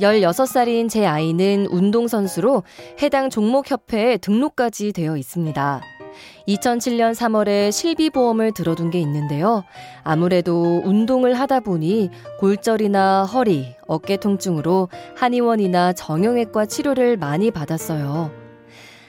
16살인 제 아이는 운동선수로 해당 종목협회에 등록까지 되어 있습니다. 2007년 3월에 실비보험을 들어둔 게 있는데요. 아무래도 운동을 하다 보니 골절이나 허리, 어깨 통증으로 한의원이나 정형외과 치료를 많이 받았어요.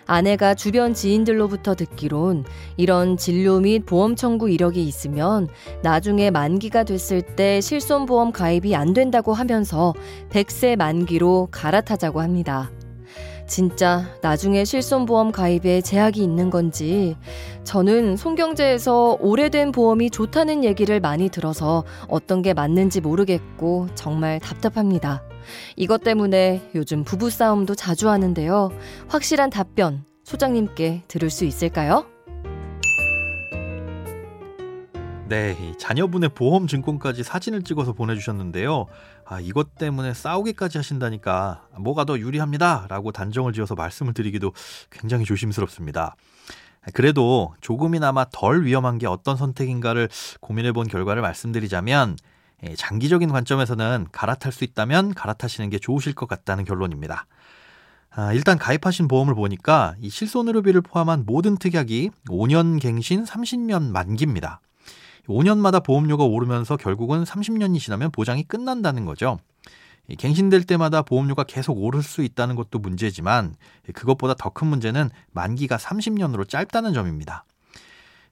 아내가 주변 지인들로부터 듣기론 이런 진료 및 보험 청구 이력이 있으면 나중에 만기가 됐을 때 실손보험 가입이 안 된다고 하면서 100세 만기로 갈아타자고 합니다. 진짜 나중에 실손보험 가입에 제약이 있는 건지 저는 송경제에서 오래된 보험이 좋다는 얘기를 많이 들어서 어떤 게 맞는지 모르겠고 정말 답답합니다. 이것 때문에 요즘 부부싸움도 자주 하는데요. 확실한 답변 소장님께 들을 수 있을까요? 네, 자녀분의 보험 증권까지 사진을 찍어서 보내주셨는데요. 아, 이것 때문에 싸우기까지 하신다니까 뭐가 더 유리합니다. 라고 단정을 지어서 말씀을 드리기도 굉장히 조심스럽습니다. 그래도 조금이나마 덜 위험한 게 어떤 선택인가를 고민해 본 결과를 말씀드리자면 예, 장기적인 관점에서는 갈아탈 수 있다면 갈아타시는 게 좋으실 것 같다는 결론입니다. 아, 일단 가입하신 보험을 보니까 이 실손의료비를 포함한 모든 특약이 5년 갱신 30년 만기입니다. 5년마다 보험료가 오르면서 결국은 30년이 지나면 보장이 끝난다는 거죠. 갱신될 때마다 보험료가 계속 오를 수 있다는 것도 문제지만 그것보다 더 큰 문제는 만기가 30년으로 짧다는 점입니다.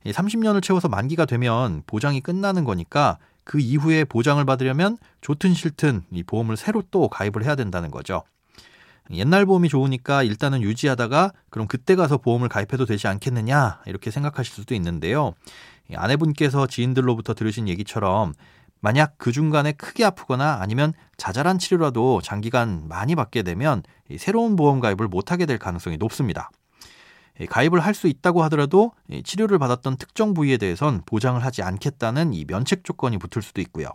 30년을 채워서 만기가 되면 보장이 끝나는 거니까 그 이후에 보장을 받으려면 좋든 싫든 이 보험을 새로 또 가입을 해야 된다는 거죠. 옛날 보험이 좋으니까 일단은 유지하다가 그럼 그때 가서 보험을 가입해도 되지 않겠느냐 이렇게 생각하실 수도 있는데요. 아내분께서 지인들로부터 들으신 얘기처럼 만약 그 중간에 크게 아프거나 아니면 자잘한 치료라도 장기간 많이 받게 되면 새로운 보험 가입을 못하게 될 가능성이 높습니다. 가입을 할 수 있다고 하더라도 치료를 받았던 특정 부위에 대해선 보장을 하지 않겠다는 이 면책 조건이 붙을 수도 있고요.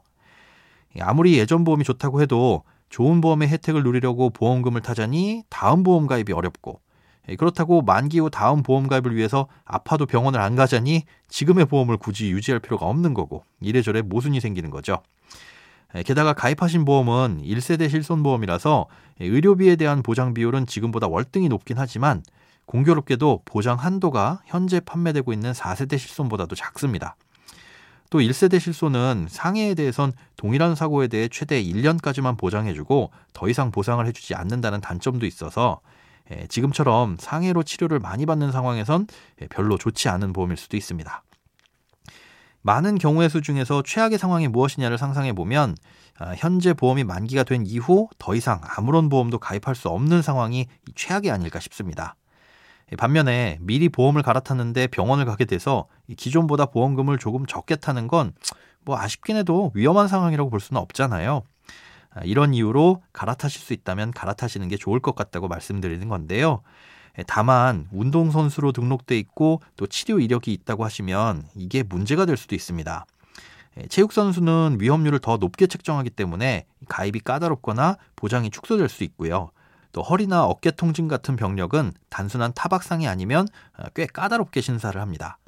아무리 예전 보험이 좋다고 해도 좋은 보험의 혜택을 누리려고 보험금을 타자니 다음 보험 가입이 어렵고 예, 그렇다고 만기 후 다음 보험 가입을 위해서 아파도 병원을 안 가자니 지금의 보험을 굳이 유지할 필요가 없는 거고 이래저래 모순이 생기는 거죠. 예, 게다가 가입하신 보험은 1세대 실손보험이라서 예, 의료비에 대한 보장 비율은 지금보다 월등히 높긴 하지만 공교롭게도 보장 한도가 현재 판매되고 있는 4세대 실손보다도 작습니다. 또 1세대 실손은 상해에 대해선 동일한 사고에 대해 최대 1년까지만 보장해주고 더 이상 보상을 해주지 않는다는 단점도 있어서 예, 지금처럼 상해로 치료를 많이 받는 상황에선 예, 별로 좋지 않은 보험일 수도 있습니다. 많은 경우의 수 중에서 최악의 상황이 무엇이냐를 상상해 보면 아, 현재 보험이 만기가 된 이후 더 이상 아무런 보험도 가입할 수 없는 상황이 최악이 아닐까 싶습니다. 예, 반면에 미리 보험을 갈아탔는데 병원을 가게 돼서 기존보다 보험금을 조금 적게 타는 건 뭐 아쉽긴 해도 위험한 상황이라고 볼 수는 없잖아요. 아, 이런 이유로 갈아타실 수 있다면 갈아타시는 게 좋을 것 같다고 말씀드리는 건데요. 예, 다만 운동선수로 등록돼 있고 또 치료 이력이 있다고 하시면 이게 문제가 될 수도 있습니다. 예, 체육선수는 위험률을 더 높게 책정하기 때문에 가입이 까다롭거나 보장이 축소될 수 있고요. 또 허리나 어깨 통증 같은 병력은 단순한 타박상이 아니면 어, 꽤 까다롭게 신사를 합니다.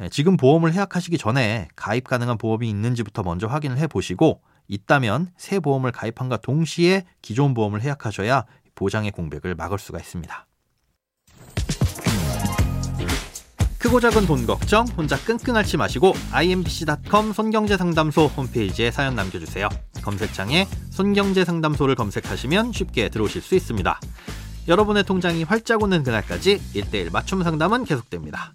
예, 지금 보험을 해약하시기 전에 가입 가능한 보험이 있는지부터 먼저 확인을 해 보시고 있다면 새 보험을 가입한과 동시에 기존 보험을 해약하셔야 보장의 공백을 막을 수가 있습니다. 크고 작은 돈 걱정 혼자 끙끙 앓지 마시고 imbc.com 손경제상담소 홈페이지에 사연 남겨주세요. 검색창에 손경제상담소를 검색하시면 쉽게 들어오실 수 있습니다. 여러분의 통장이 활짝 오는 그날까지 1대1 맞춤 상담은 계속됩니다.